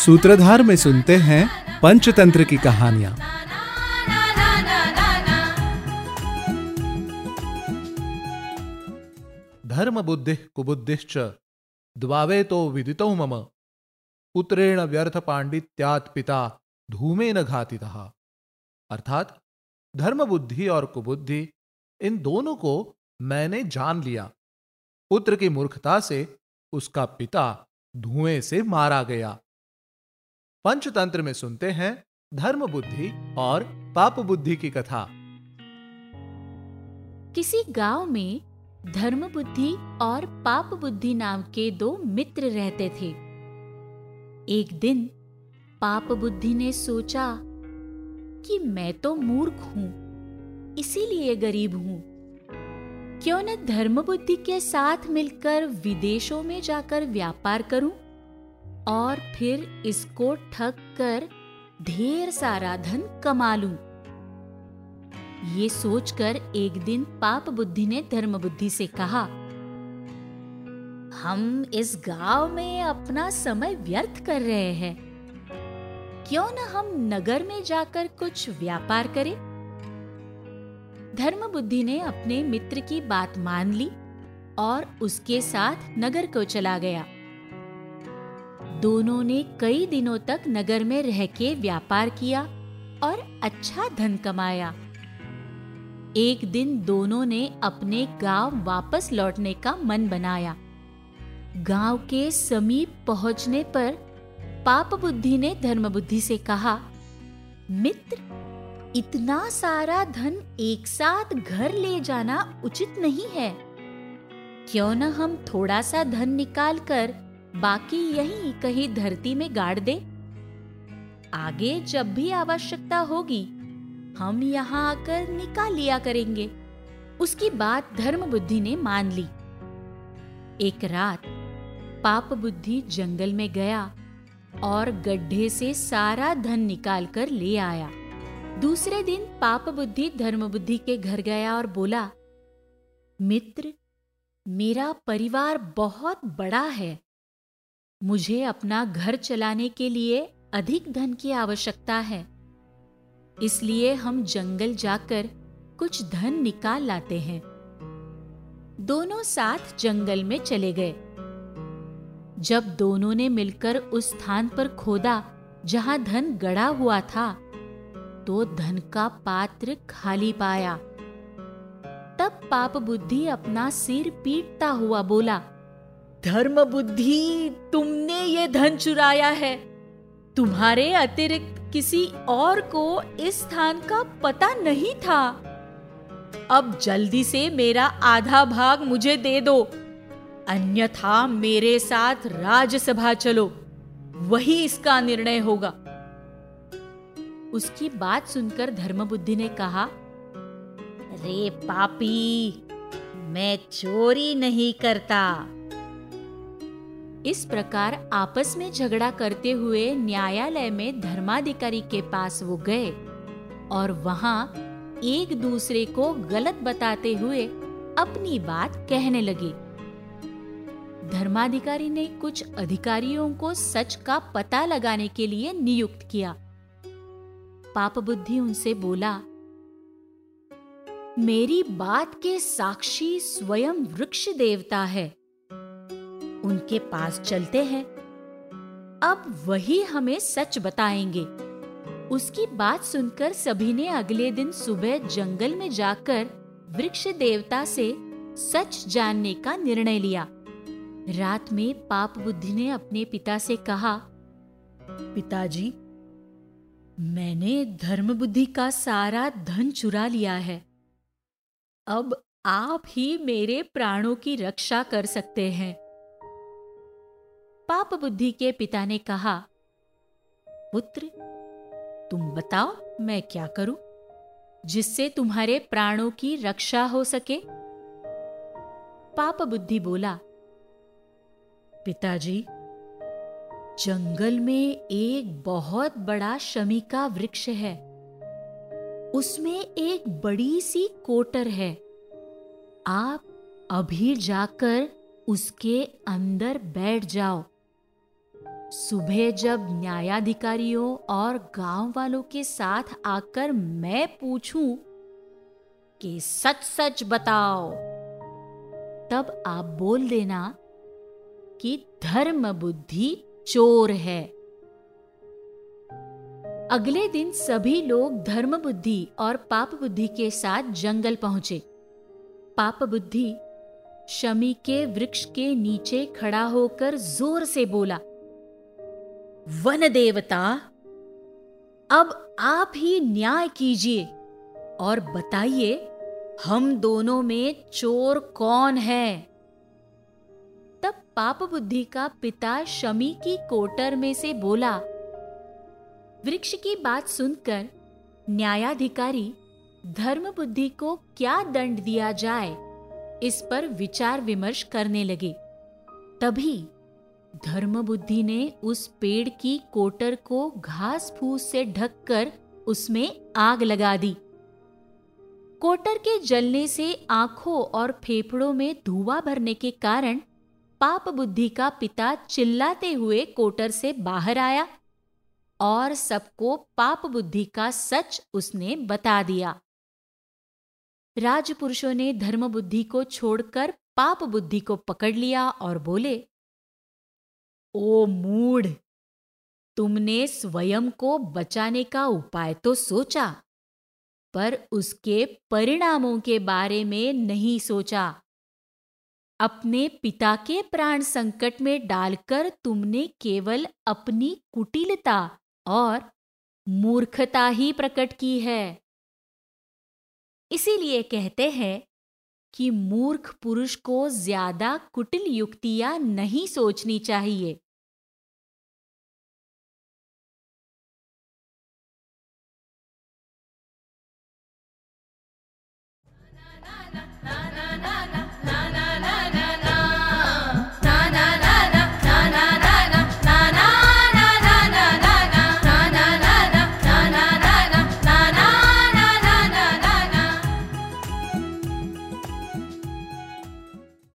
सूत्रधार में सुनते हैं पंचतंत्र की कहानियाँ। धर्म बुद्धि कुबुद्धिश्च द्वावे तो विदितो मम। पुत्रेण व्यर्थ पांडित्यात पिता धूमे न घातितः। अर्थात धर्म बुद्धि और कुबुद्धि, इन दोनों को मैंने जान लिया। पुत्र की मूर्खता से उसका पिता धुएँ से मारा गया। पंचतंत्र में सुनते हैं धर्म बुद्धि और पाप बुद्धि की कथा। किसी गाँव में धर्म बुद्धि और पाप बुद्धि नाम के दो मित्र रहते थे। एक दिन पाप बुद्धि ने सोचा कि मैं तो मूर्ख हूँ, इसीलिए गरीब हूँ। क्यों न धर्म बुद्धि के साथ मिलकर विदेशों में जाकर व्यापार करूँ? और फिर इसको ठग कर ढेर सारा धन कमा लूँ। ये सोचकर एक दिन पाप बुद्धि ने धर्म बुद्धि से कहा, हम इस गाँव में अपना समय व्यर्थ कर रहे हैं। क्यों न हम नगर में जाकर कुछ व्यापार करें? धर्म बुद्धि ने अपने मित्र की बात मान ली और उसके साथ नगर को चला गया। दोनों ने कई दिनों तक नगर में रह के व्यापार किया और अच्छा धन कमाया। एक दिन दोनों ने अपने गाँव वापस लौटने का मन बनाया। गाँव के समीप पहुँचने पर पाप बुद्धि ने धर्म बुद्धि से कहा, मित्र, इतना सारा धन एक साथ घर ले जाना उचित नहीं है। क्यों न हम थोड़ा सा धन निकाल कर बाकी यहीं कहीं धरती में गाड़ दे। आगे जब भी आवश्यकता होगी, हम यहाँ आकर निकाल लिया करेंगे। उसकी बात धर्म बुद्धि ने मान ली। एक रात, पाप बुद्धि जंगल में गया और गड्ढे से सारा धन निकाल कर ले आया। दूसरे दिन पाप बुद्धि धर्म बुद्धि के घर गया और बोला, मित्र, मेरा परिवार बहुत बड़ा है। मुझे अपना घर चलाने के लिए अधिक धन की आवश्यकता है। इसलिए हम जंगल जाकर कुछ धन निकाल लाते हैं। दोनों साथ जंगल में चले गए। जब दोनों ने मिलकर उस स्थान पर खोदा जहाँ धन गड़ा हुआ था तो धन का पात्र खाली पाया। तब पाप बुद्धि अपना सिर पीटता हुआ बोला धर्म बुद्धि तुमने ये धन चुराया है। तुम्हारे अतिरिक्त किसी और को इस स्थान का पता नहीं था। अब जल्दी से मेरा आधा भाग मुझे दे दो। अन्यथा मेरे साथ राज्यसभा चलो। वही इसका निर्णय होगा। उसकी बात सुनकर धर्मबुद्धि ने कहा रे पापी, मैं चोरी नहीं करता। इस प्रकार आपस में झगड़ा करते हुए न्यायालय में धर्माधिकारी के पास वो गए और वहाँ एक दूसरे को गलत बताते हुए अपनी बात कहने लगे। धर्माधिकारी ने कुछ अधिकारियों को सच का पता लगाने के लिए नियुक्त किया। पाप बुद्धि उनसे बोला, मेरी बात के साक्षी स्वयं वृक्ष देवता है। उनके पास चलते हैं। अब वही हमें सच बताएँगे। उसकी बात सुनकर सभी ने अगले दिन सुबह जंगल में जाकर वृक्ष देवता से सच जानने का निर्णय लिया। रात में पाप बुद्धि ने अपने पिता से कहा, पिताजी, मैंने धर्म बुद्धि का सारा धन चुरा लिया है। अब आप ही मेरे प्राणों की रक्षा कर सकते हैं। पाप बुद्धि के पिता ने कहा, पुत्र, तुम बताओ, मैं क्या करूँ जिससे तुम्हारे प्राणों की रक्षा हो सके? पाप बुद्धि बोला, पिताजी, जंगल में एक बहुत बड़ा शमी का वृक्ष है। उसमें एक बड़ी सी कोटर है। आप अभी जाकर उसके अंदर बैठ जाओ। सुबह जब न्यायाधिकारियों और गाँव वालों के साथ आकर मैं पूछूँ कि सच सच बताओ, तब आप बोल देना कि धर्म बुद्धि चोर है। अगले दिन सभी लोग धर्म बुद्धि और पाप बुद्धि के साथ जंगल पहुँचे। पाप बुद्धि शमी के वृक्ष के नीचे खड़ा होकर ज़ोर से बोला वन देवता अब आप ही न्याय कीजिए और बताइए, हम दोनों में चोर कौन है? तब पाप बुद्धि का पिता शमी की कोटर में से बोला, वृक्ष की बात सुनकर न्यायाधिकारी धर्म बुद्धि को क्या दंड दिया जाए, इस पर विचार विमर्श करने लगे। तभी धर्म बुद्धि ने उस पेड़ की कोटर को घास फूस से ढककर उसमें आग लगा दी। कोटर के जलने से आँखों और फेफड़ों में धुआँ भरने के कारण पाप बुद्धि का पिता चिल्लाते हुए कोटर से बाहर आया और सबको पाप बुद्धि का सच उसने बता दिया। राजपुरुषों ने धर्म बुद्धि को छोड़कर पाप बुद्धि को पकड़ लिया और बोले ओ मूढ़, तुमने स्वयं को बचाने का उपाय तो सोचा, पर उसके परिणामों के बारे में नहीं सोचा। अपने पिता के प्राण संकट में डालकर तुमने केवल अपनी कुटिलता और मूर्खता ही प्रकट की है। इसीलिए कहते हैं कि मूर्ख पुरुष को ज़्यादा कुटिल युक्तियाँ नहीं सोचनी चाहिए।